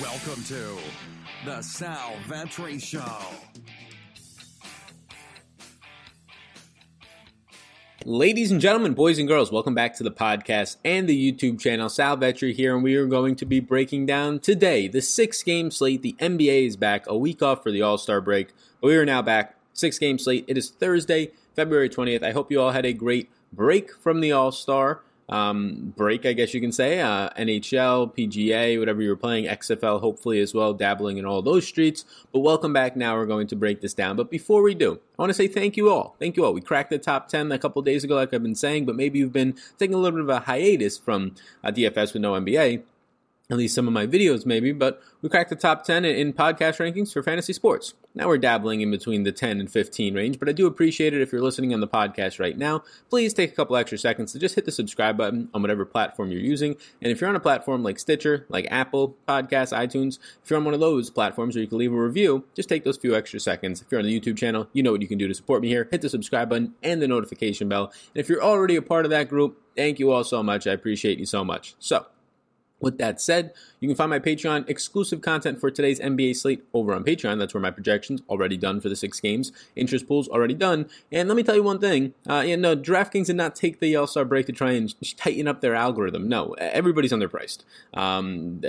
Welcome to the Sal Vetri Show. Ladies and gentlemen, boys and girls, welcome back to the podcast and the YouTube channel. Sal Vetri here, and we are going to be breaking down today the six game slate. The NBA is back, a week off for the All Star break, we are now back. Six game slate. It is Thursday, February 20th. I hope you all had a great break from the All Star um, break, I guess you can say. Uh, NHL, PGA, whatever you were playing, XFL, hopefully as well, dabbling in all those streets. But welcome back. Now we're going to break this down. But before we do, I want to say thank you all. Thank you all. We cracked the top 10 a couple days ago, like I've been saying, but maybe you've been taking a little bit of a hiatus from uh, DFS with no NBA at least some of my videos maybe, but we cracked the top 10 in podcast rankings for fantasy sports. Now we're dabbling in between the 10 and 15 range, but I do appreciate it if you're listening on the podcast right now. Please take a couple extra seconds to just hit the subscribe button on whatever platform you're using. And if you're on a platform like Stitcher, like Apple Podcasts, iTunes, if you're on one of those platforms where you can leave a review, just take those few extra seconds. If you're on the YouTube channel, you know what you can do to support me here. Hit the subscribe button and the notification bell. And if you're already a part of that group, thank you all so much. I appreciate you so much. So, with that said, you can find my Patreon exclusive content for today's NBA slate over on Patreon. That's where my projections already done for the six games, interest pools already done. And let me tell you one thing: uh, yeah, no, DraftKings did not take the All Star break to try and tighten up their algorithm. No, everybody's underpriced. Um,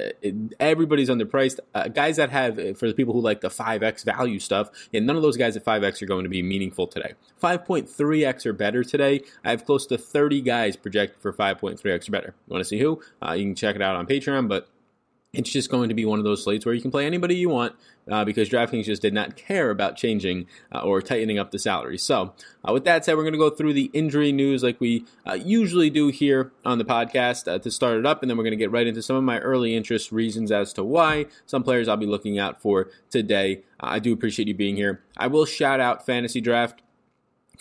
everybody's underpriced. Uh, guys that have, for the people who like the five x value stuff, yeah, none of those guys at five x are going to be meaningful today. Five point three x or better today. I have close to thirty guys projected for five point three x or better. You want to see who? Uh, you can check it out on Patreon, but it's just going to be one of those slates where you can play anybody you want uh, because DraftKings just did not care about changing uh, or tightening up the salary. So, uh, with that said, we're going to go through the injury news like we uh, usually do here on the podcast uh, to start it up, and then we're going to get right into some of my early interest reasons as to why some players I'll be looking out for today. I do appreciate you being here. I will shout out Fantasy Draft.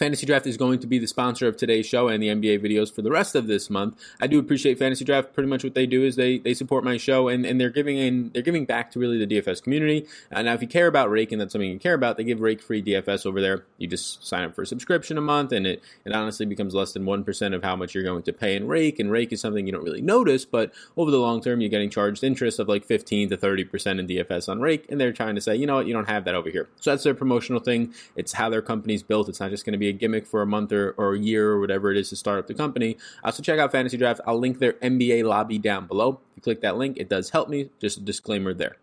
Fantasy Draft is going to be the sponsor of today's show and the NBA videos for the rest of this month. I do appreciate Fantasy Draft. Pretty much what they do is they they support my show and, and they're giving in they're giving back to really the DFS community. Uh, now, if you care about Rake and that's something you care about, they give Rake free DFS over there. You just sign up for a subscription a month, and it it honestly becomes less than one percent of how much you're going to pay in Rake. And Rake is something you don't really notice, but over the long term, you're getting charged interest of like 15 to 30 percent in DFS on Rake, and they're trying to say, you know what, you don't have that over here. So that's their promotional thing. It's how their company's built. It's not just going to be a gimmick for a month or, or a year or whatever it is to start up the company. Uh, so check out Fantasy Draft. I'll link their NBA lobby down below. If you click that link, it does help me. Just a disclaimer there.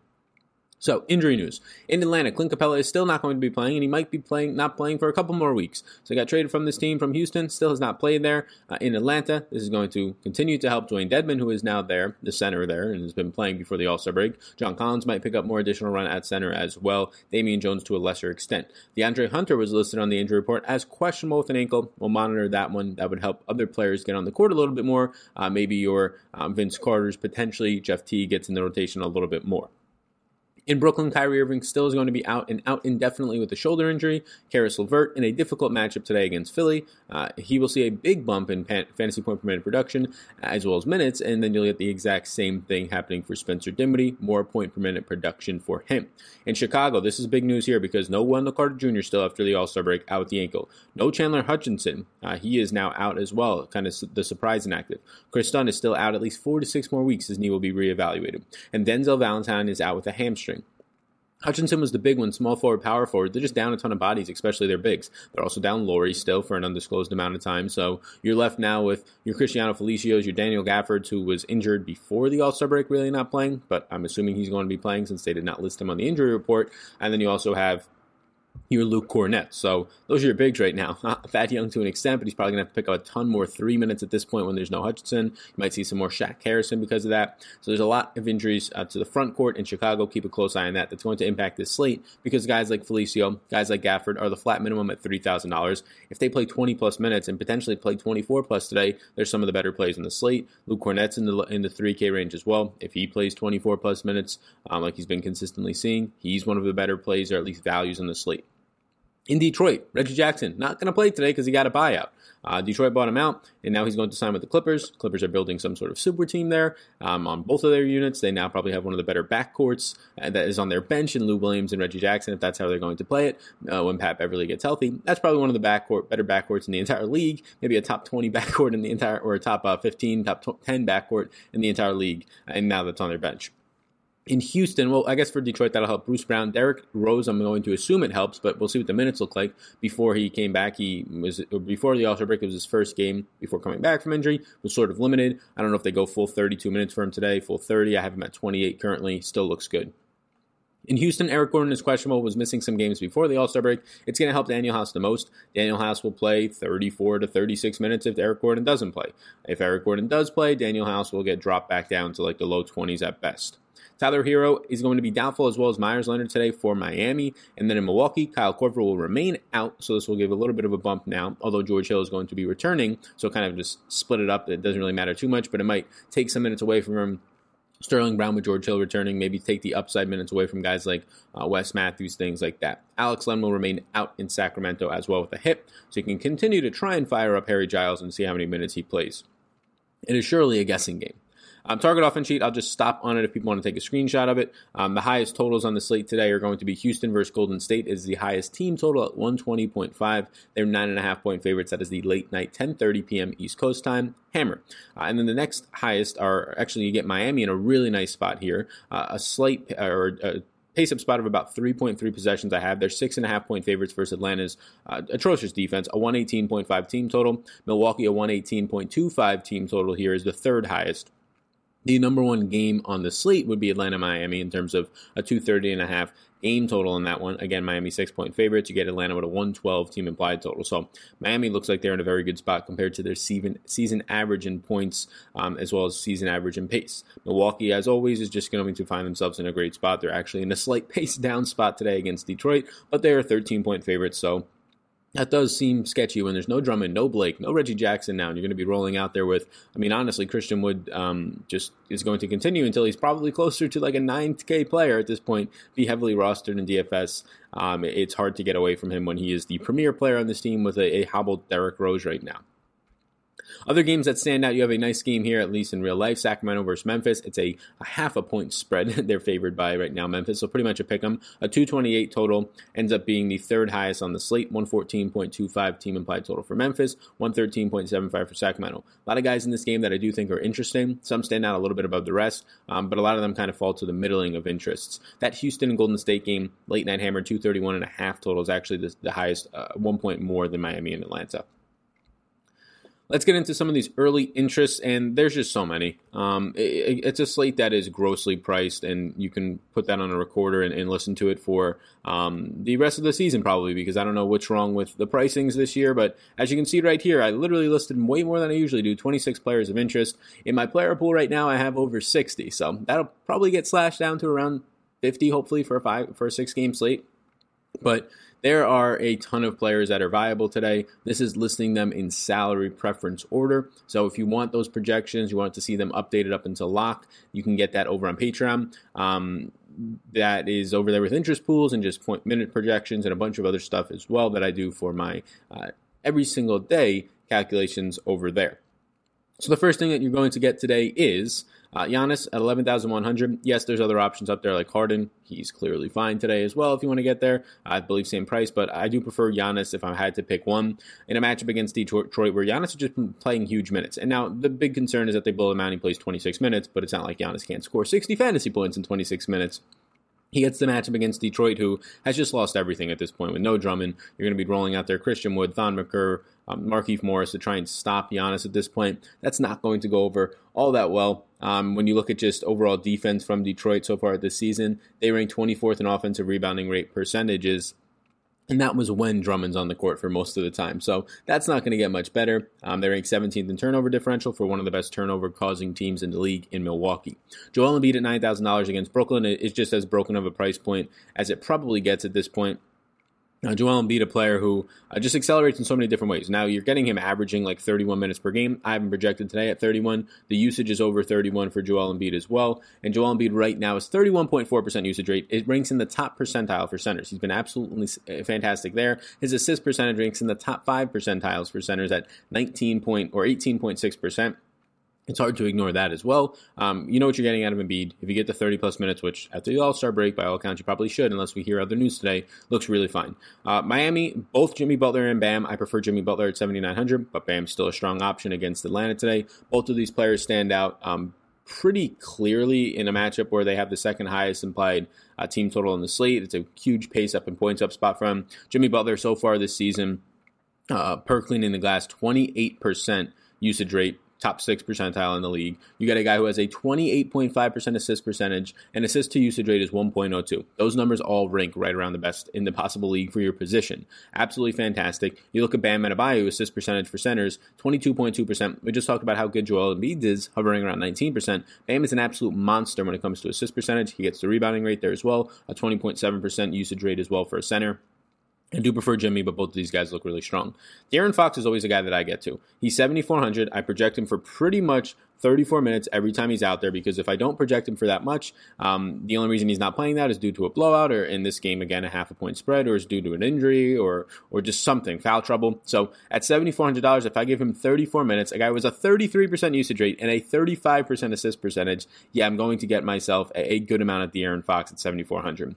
So, injury news. In Atlanta, Clint Capela is still not going to be playing, and he might be playing not playing for a couple more weeks. So, he got traded from this team from Houston, still has not played there. Uh, in Atlanta, this is going to continue to help Dewayne Dedmon, who is now there, the center there, and has been playing before the All Star break. John Collins might pick up more additional run at center as well. Damian Jones to a lesser extent. DeAndre Hunter was listed on the injury report as questionable with an ankle. We'll monitor that one. That would help other players get on the court a little bit more. Uh, maybe your um, Vince Carter's, potentially Jeff Teague gets in the rotation a little bit more. In Brooklyn, Kyrie Irving still is going to be out and out indefinitely with a shoulder injury. Caris LeVert in a difficult matchup today against Philly. Uh, he will see a big bump in pan- fantasy point per minute production as well as minutes, and then you'll get the exact same thing happening for Spencer Dinwiddie, more point per minute production for him. In Chicago, this is big news here because no Wendell Carter Jr. still after the All Star break out with the ankle. No Chandler Hutchison. Uh, he is now out as well, kind of the surprise inactive. Kris Dunn is still out at least four to six more weeks. His knee will be reevaluated. And Denzel Valentine is out with a hamstring. Hutchison was the big one, small forward, power forward. They're just down a ton of bodies, especially their bigs. They're also down Lauri still for an undisclosed amount of time. So you're left now with your Cristiano Felicios, your Daniel Gaffords, who was injured before the All Star break, really not playing, but I'm assuming he's going to be playing since they did not list him on the injury report. And then you also have you Luke Kornet. So those are your bigs right now. Thad Young to an extent, but he's probably going to have to pick up a ton more three minutes at this point when there's no Hutchison. You might see some more Shaq Harrison because of that. So there's a lot of injuries uh, to the front court in Chicago. Keep a close eye on that. That's going to impact this slate because guys like Felicio, guys like Gafford are the flat minimum at $3,000. If they play 20 plus minutes and potentially play 24 plus today, there's some of the better plays in the slate. Luke Kornet's in the in the 3K range as well. If he plays 24 plus minutes, um, like he's been consistently seeing, he's one of the better plays or at least values in the slate. In Detroit, Reggie Jackson not going to play today because he got a buyout. Uh, Detroit bought him out, and now he's going to sign with the Clippers. Clippers are building some sort of super team there um, on both of their units. They now probably have one of the better backcourts uh, that is on their bench in Lou Williams and Reggie Jackson, if that's how they're going to play it uh, when Pat Beverley gets healthy. That's probably one of the backcourt better backcourts in the entire league. Maybe a top 20 backcourt in the entire, or a top uh, 15, top 10 backcourt in the entire league. And now that's on their bench. In Houston, well, I guess for Detroit that'll help. Bruce Brown, Derrick Rose, I'm going to assume it helps, but we'll see what the minutes look like. Before he came back, he was before the All Star break. It was his first game before coming back from injury. Was sort of limited. I don't know if they go full 32 minutes for him today, full 30. I have him at 28 currently. Still looks good. In Houston, Eric Gordon is questionable, was missing some games before the All Star break. It's going to help Danuel House the most. Danuel House will play 34 to 36 minutes if Eric Gordon doesn't play. If Eric Gordon does play, Danuel House will get dropped back down to like the low 20s at best. Tyler Herro is going to be doubtful as well as Meyers Leonard today for Miami. And then in Milwaukee, Kyle Korver will remain out. So this will give a little bit of a bump now, although George Hill is going to be returning. So kind of just split it up. It doesn't really matter too much, but it might take some minutes away from him. Sterling Brown with George Hill returning, maybe take the upside minutes away from guys like uh, Wes Matthews, things like that. Alex Len will remain out in Sacramento as well with a hip, so you can continue to try and fire up Harry Giles and see how many minutes he plays. It is surely a guessing game. Um, target offense sheet, I'll just stop on it if people want to take a screenshot of it. Um, the highest totals on the slate today are going to be Houston versus Golden State is the highest team total at 120.5. They're nine and a half point favorites. That is the late night 10:30 p.m. East Coast time hammer. Uh, and then the next highest are actually you get Miami in a really nice spot here, uh, a slight or a pace up spot of about 3.3 possessions I have. They're six and a half point favorites versus Atlanta's uh, atrocious defense, a 118.5 team total. Milwaukee, a 118.25 team total here is the third highest the number one game on the slate would be Atlanta Miami in terms of a 230 and a half game total in that one. Again, Miami six point favorites. You get Atlanta with a 112 team implied total. So Miami looks like they're in a very good spot compared to their season season average in points um, as well as season average in pace. Milwaukee, as always, is just going to find themselves in a great spot. They're actually in a slight pace down spot today against Detroit, but they are 13 point favorites. So that does seem sketchy when there's no Drummond, no Blake, no Reggie Jackson now, and you're going to be rolling out there with. I mean, honestly, Christian Wood um, just is going to continue until he's probably closer to like a 9K player at this point, be heavily rostered in DFS. Um, it's hard to get away from him when he is the premier player on this team with a, a hobbled Derrick Rose right now. Other games that stand out, you have a nice game here, at least in real life. Sacramento versus Memphis. It's a, a half a point spread they're favored by right now, Memphis. So pretty much a pick 'em. A 228 total ends up being the third highest on the slate. 114.25 team implied total for Memphis. 113.75 for Sacramento. A lot of guys in this game that I do think are interesting. Some stand out a little bit above the rest, um, but a lot of them kind of fall to the middling of interests. That Houston and Golden State game, late night hammer, 231 and a half total is actually the, the highest, uh, one point more than Miami and Atlanta. Let's get into some of these early interests, and there's just so many. Um, it, it's a slate that is grossly priced, and you can put that on a recorder and, and listen to it for um, the rest of the season, probably, because I don't know what's wrong with the pricings this year. But as you can see right here, I literally listed way more than I usually do 26 players of interest. In my player pool right now, I have over 60, so that'll probably get slashed down to around 50, hopefully, for a five for a six game slate. But there are a ton of players that are viable today. This is listing them in salary preference order. So if you want those projections, you want to see them updated up until lock, you can get that over on Patreon. Um, that is over there with interest pools and just point minute projections and a bunch of other stuff as well that I do for my uh, every single day calculations over there. So the first thing that you're going to get today is uh, Giannis at 11,100. Yes, there's other options up there like Harden. He's clearly fine today as well if you want to get there. I believe same price, but I do prefer Giannis if I had to pick one in a matchup against Detroit where Giannis is just been playing huge minutes. And now the big concern is that they blow him out. He plays 26 minutes, but it's not like Giannis can't score 60 fantasy points in 26 minutes. He gets the matchup against Detroit, who has just lost everything at this point with no Drummond. You're going to be rolling out there Christian Wood, Thon Maker, um, Markieff Morris to try and stop Giannis at this point. That's not going to go over all that well. Um, when you look at just overall defense from Detroit so far this season, they rank 24th in offensive rebounding rate percentages. And that was when Drummond's on the court for most of the time. So that's not going to get much better. Um, they rank 17th in turnover differential for one of the best turnover causing teams in the league in Milwaukee. Joel Embiid at $9,000 against Brooklyn is just as broken of a price point as it probably gets at this point. Joel Embiid, a player who uh, just accelerates in so many different ways. Now you're getting him averaging like 31 minutes per game. I have him projected today at 31. The usage is over 31 for Joel Embiid as well. And Joel Embiid right now is 31.4% usage rate. It ranks in the top percentile for centers. He's been absolutely uh, fantastic there. His assist percentage ranks in the top five percentiles for centers at 19 point or 18.6% it's hard to ignore that as well. Um, you know what you're getting out of Embiid. If you get the 30 plus minutes, which after the All Star break, by all accounts, you probably should, unless we hear other news today, looks really fine. Uh, Miami, both Jimmy Butler and Bam. I prefer Jimmy Butler at 7,900, but Bam's still a strong option against Atlanta today. Both of these players stand out. Um, pretty clearly in a matchup where they have the second highest implied uh, team total in the slate. It's a huge pace up and points up spot from Jimmy Butler so far this season. Uh, per cleaning the glass, 28% usage rate top six percentile in the league. You got a guy who has a 28.5% assist percentage and assist to usage rate is 1.02. Those numbers all rank right around the best in the possible league for your position. Absolutely fantastic. You look at Bam Adebayo, assist percentage for centers, 22.2%. We just talked about how good Joel Embiid is, hovering around 19%. Bam is an absolute monster when it comes to assist percentage. He gets the rebounding rate there as well, a 20.7% usage rate as well for a center. I do prefer Jimmy, but both of these guys look really strong. De'Aaron Fox is always a guy that I get to. He's 7,400. I project him for pretty much 34 minutes every time he's out there because if I don't project him for that much, um, the only reason he's not playing that is due to a blowout or in this game, again, a half a point spread or is due to an injury or, or just something, foul trouble. So at $7,400, if I give him 34 minutes, a guy was a 33% usage rate and a 35% assist percentage, yeah, I'm going to get myself a, a good amount of De'Aaron Fox at 7,400.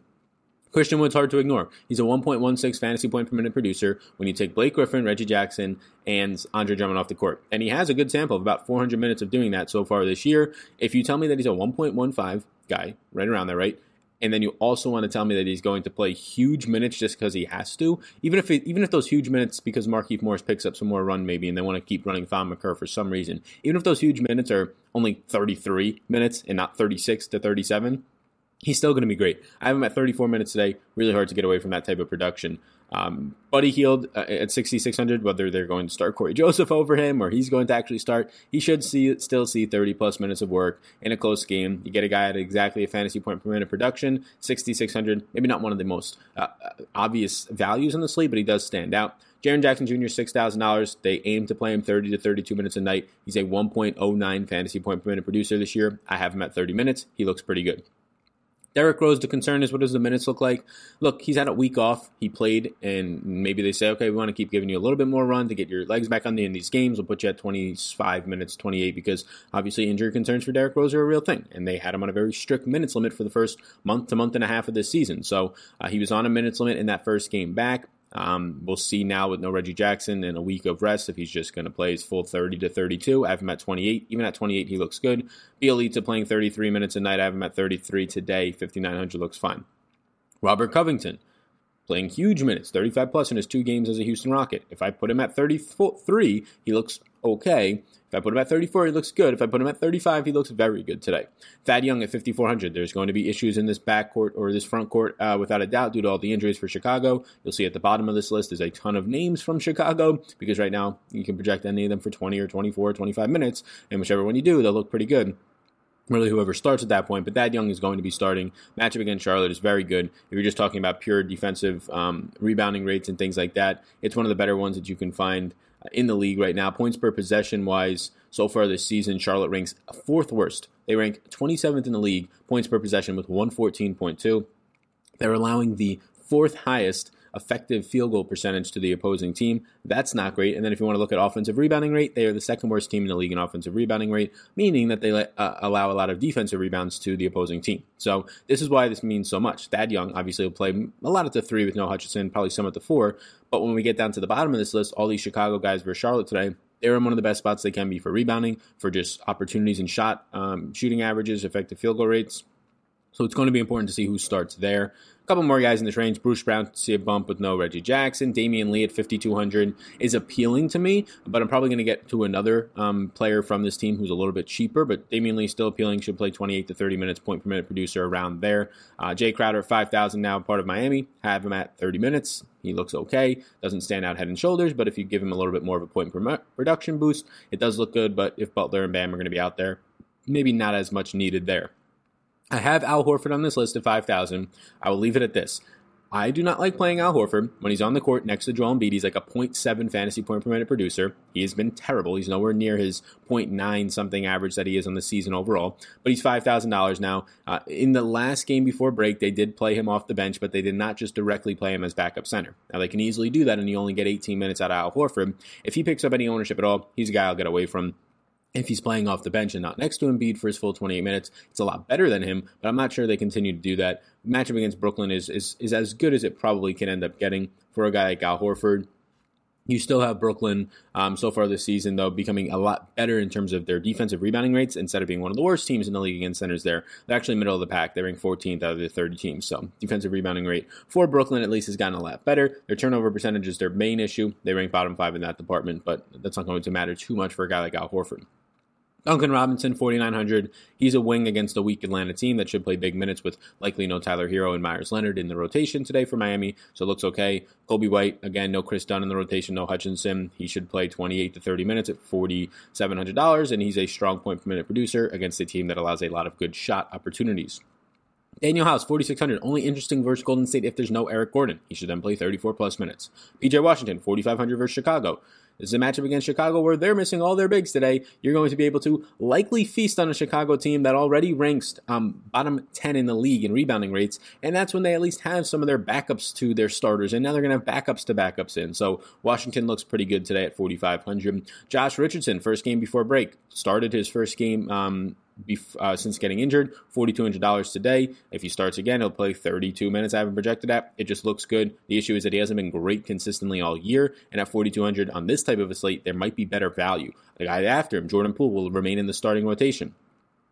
Christian Wood's hard to ignore. He's a 1.16 fantasy point per minute producer when you take Blake Griffin, Reggie Jackson, and Andre Drummond off the court. And he has a good sample of about 400 minutes of doing that so far this year. If you tell me that he's a 1.15 guy, right around there, right? And then you also want to tell me that he's going to play huge minutes just because he has to, even if it, even if those huge minutes because Markieff Morris picks up some more run maybe, and they want to keep running Thon Maker for some reason, even if those huge minutes are only 33 minutes and not 36 to 37, he's still going to be great. I have him at 34 minutes today. Really hard to get away from that type of production. Um, Buddy Hield uh, at 6,600, whether they're going to start Cory Joseph over him or he's going to actually start, he should see still see 30 plus minutes of work in a close game. You get a guy at exactly a fantasy point per minute production, 6,600, maybe not one of the most uh, uh, obvious values in the slate, but he does stand out. Jaren Jackson Jr., $6,000. They aim to play him 30 to 32 minutes a night. He's a 1.09 fantasy point per minute producer this year. I have him at 30 minutes. He looks pretty good. Derrick Rose, the concern is what does the minutes look like? Look, he's had a week off. He played, and maybe they say, okay, we want to keep giving you a little bit more run to get your legs back on the in these games. We'll put you at 25 minutes, 28, because obviously injury concerns for Derrick Rose are a real thing. And they had him on a very strict minutes limit for the first month to month and a half of this season. So uh, he was on a minutes limit in that first game back. Um, we'll see now with no Reggie Jackson and a week of rest if he's just going to play his full 30 to 32. I have him at 28. Even at 28, he looks good. Bjelica playing 33 minutes a night. I have him at 33 today. 5,900 looks fine. Robert Covington playing huge minutes, 35 plus in his two games as a Houston Rocket. If I put him at 33, he looks okay. If I put him at 34, he looks good. If I put him at 35, he looks very good today. Thad Young at 5,400. There's going to be issues in this backcourt or this front court uh, without a doubt due to all the injuries for Chicago. You'll see at the bottom of this list is a ton of names from Chicago because right now you can project any of them for 20 or 24 or 25 minutes, and whichever one you do, they'll look pretty good really whoever starts at that point. But Thad Young is going to be starting. Matchup against Charlotte is very good. If you're just talking about pure defensive um, rebounding rates and things like that, it's one of the better ones that you can find in the league right now. Points per possession wise, so far this season, Charlotte ranks fourth worst. They rank 27th in the league, points per possession with 114.2. They're allowing the fourth highest effective field goal percentage to the opposing team. That's not great. And then if you want to look at offensive rebounding rate, they are the second worst team in the league in offensive rebounding rate, meaning that they let, uh, allow a lot of defensive rebounds to the opposing team. So this is why this means so much. Thad Young obviously will play a lot at the three with no Hutchison, probably some at the four. But when we get down to the bottom of this list, all these Chicago guys versus Charlotte today, they're in one of the best spots they can be for rebounding, for just opportunities and shot um, shooting averages, effective field goal rates. So it's going to be important to see who starts there couple more guys in this range. Bruce Brown to see a bump with no Reggie Jackson. Damion Lee at 5,200 is appealing to me, but I'm probably going to get to another um, player from this team who's a little bit cheaper. But Damion Lee still appealing. Should play 28 to 30 minutes, point per minute producer around there. Uh, Jae Crowder at 5,000 now, part of Miami. Have him at 30 minutes. He looks okay. Doesn't stand out head and shoulders, but if you give him a little bit more of a point per production boost, it does look good. But if Butler and Bam are going to be out there, maybe not as much needed there. I have Al Horford on this list at 5,000. I will leave it at this. I do not like playing Al Horford when he's on the court next to Joel Embiid. He's like a 0.7 fantasy point per minute producer. He has been terrible. He's nowhere near his 0.9 something average that he is on the season overall. But he's $5,000 now. Uh, in the last game before break, they did play him off the bench, but they did not just directly play him as backup center. Now, they can easily do that, and you only get 18 minutes out of Al Horford. If he picks up any ownership at all, he's a guy I'll get away from if he's playing off the bench and not next to Embiid for his full 28 minutes, it's a lot better than him, but I'm not sure they continue to do that. Matchup against Brooklyn is, is, is as good as it probably can end up getting for a guy like Al Horford. You still have Brooklyn um, so far this season, though, becoming a lot better in terms of their defensive rebounding rates. Instead of being one of the worst teams in the league against centers, there they're actually middle of the pack. They're ranked 14th out of the 30 teams. So defensive rebounding rate for Brooklyn at least has gotten a lot better. Their turnover percentage is their main issue. They rank bottom five in that department, but that's not going to matter too much for a guy like Al Horford. Duncan Robinson, 4,900. He's a wing against a weak Atlanta team that should play big minutes with likely no Tyler Herro and Meyers Leonard in the rotation today for Miami, so it looks okay. Coby White, again, no Kris Dunn in the rotation, no Hutchison. He should play 28 to 30 minutes at $4,700, and he's a strong point per minute producer against a team that allows a lot of good shot opportunities. Danuel House, 4,600. Only interesting versus Golden State if there's no Eric Gordon. He should then play 34 plus minutes. PJ Washington, 4,500 versus Chicago. This is a matchup against Chicago where they're missing all their bigs today. You're going to be able to likely feast on a Chicago team that already ranks um, bottom 10 in the league in rebounding rates, and that's when they at least have some of their backups to their starters, and now they're going to have backups to backups in. So Washington looks pretty good today at 4,500. Josh Richardson, first game before break, started his first game. Um, uh, since getting injured. $4,200 today. If he starts again, he'll play 32 minutes. I haven't projected that. It just looks good. The issue is that he hasn't been great consistently all year. And at 4,200 on this type of a slate, there might be better value. The guy after him, Jordan Poole, will remain in the starting rotation.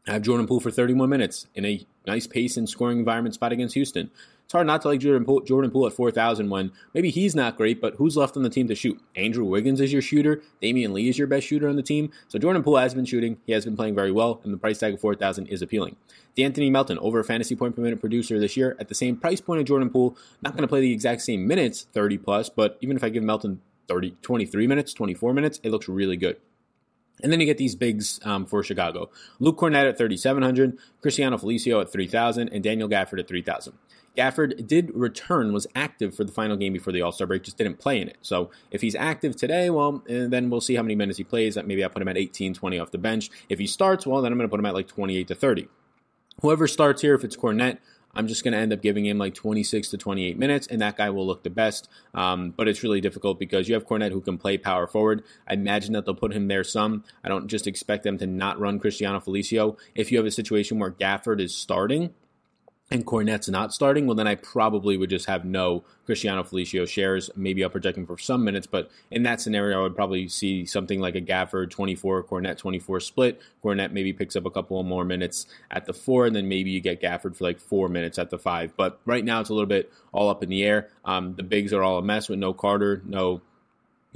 I have Jordan Poole for 31 minutes in a nice pace and scoring environment spot against Houston. It's hard not to like Jordan Poole, Jordan Poole at 4,000 when maybe he's not great, but who's left on the team to shoot? Andrew Wiggins is your shooter. Damion Lee is your best shooter on the team. So Jordan Poole has been shooting. He has been playing very well, and the price tag of 4,000 is appealing. D'Anthony Melton, over a fantasy point per minute producer this year, at the same price point of Jordan Poole, not going to play the exact same minutes, 30 plus, but even if I give Melton 30, 23 minutes, 24 minutes, it looks really good. And then you get these bigs um, for Chicago. Luke Kornet at 3,700, Cristiano Felicio at 3,000, and Daniel Gafford at 3,000. Gafford did return, was active for the final game before the All Star break, just didn't play in it. So if he's active today, well, eh, then we'll see how many minutes he plays. Maybe I put him at 18, 20 off the bench. If he starts, well, then I'm going to put him at like 28 to 30. Whoever starts here, if it's Kornet, I'm just going to end up giving him like 26 to 28 minutes, and that guy will look the best. Um, but it's really difficult because you have Kornet who can play power forward. I imagine that they'll put him there some. I don't just expect them to not run Cristiano Felicio. If you have a situation where Gafford is starting, and Kornet's not starting, well, then I probably would just have no Cristiano Felicio shares. Maybe I'll project him for some minutes, but in that scenario, I would probably see something like a Gafford 24, Kornet 24 split. Kornet maybe picks up a couple more minutes at the four, and then maybe you get Gafford for like four minutes at the five. But right now, it's a little bit all up in the air. Um, the bigs are all a mess with no Carter, no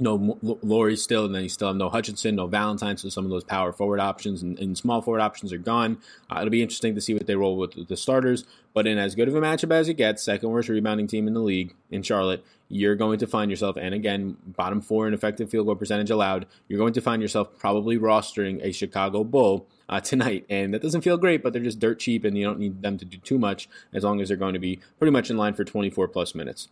no Lauri still, and then you still have no Hutchison, no Valentine. So some of those power forward options and, and small forward options are gone. Uh, it'll be interesting to see what they roll with the starters. But in as good of a matchup as it gets, second worst rebounding team in the league in Charlotte, you're going to find yourself, and again, bottom four in effective field goal percentage allowed, you're going to find yourself probably rostering a Chicago Bull uh, tonight. And that doesn't feel great, but they're just dirt cheap, and you don't need them to do too much as long as they're going to be pretty much in line for 24 plus minutes.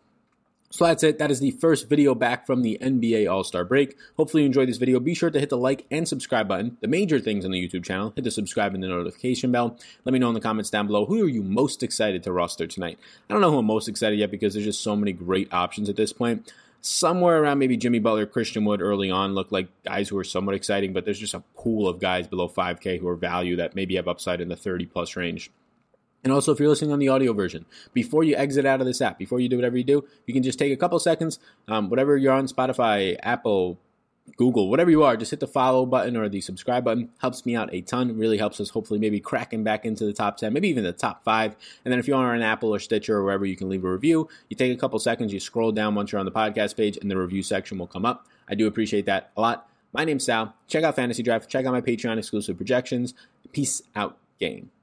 So that's it. That is the first video back from the NBA All Star break. Hopefully, you enjoyed this video. Be sure to hit the like and subscribe button, the major things on the YouTube channel. Hit the subscribe and the notification bell. Let me know in the comments down below who are you most excited to roster tonight. I don't know who I'm most excited yet because there's just so many great options at this point. Somewhere around maybe Jimmy Butler, Christian Wood early on look like guys who are somewhat exciting, but there's just a pool of guys below 5K who are value that maybe have upside in the 30 plus range. And also, if you're listening on the audio version, before you exit out of this app, before you do whatever you do, you can just take a couple seconds, um, whatever you're on Spotify, Apple, Google, whatever you are, just hit the follow button or the subscribe button. Helps me out a ton. Really helps us hopefully maybe cracking back into the top 10, maybe even the top five. And then if you are on Apple or Stitcher or wherever you can leave a review, you take a couple seconds, you scroll down once you're on the podcast page, and the review section will come up. I do appreciate that a lot. My name's Sal. Check out Fantasy Draft. Check out my Patreon exclusive projections. Peace out, game.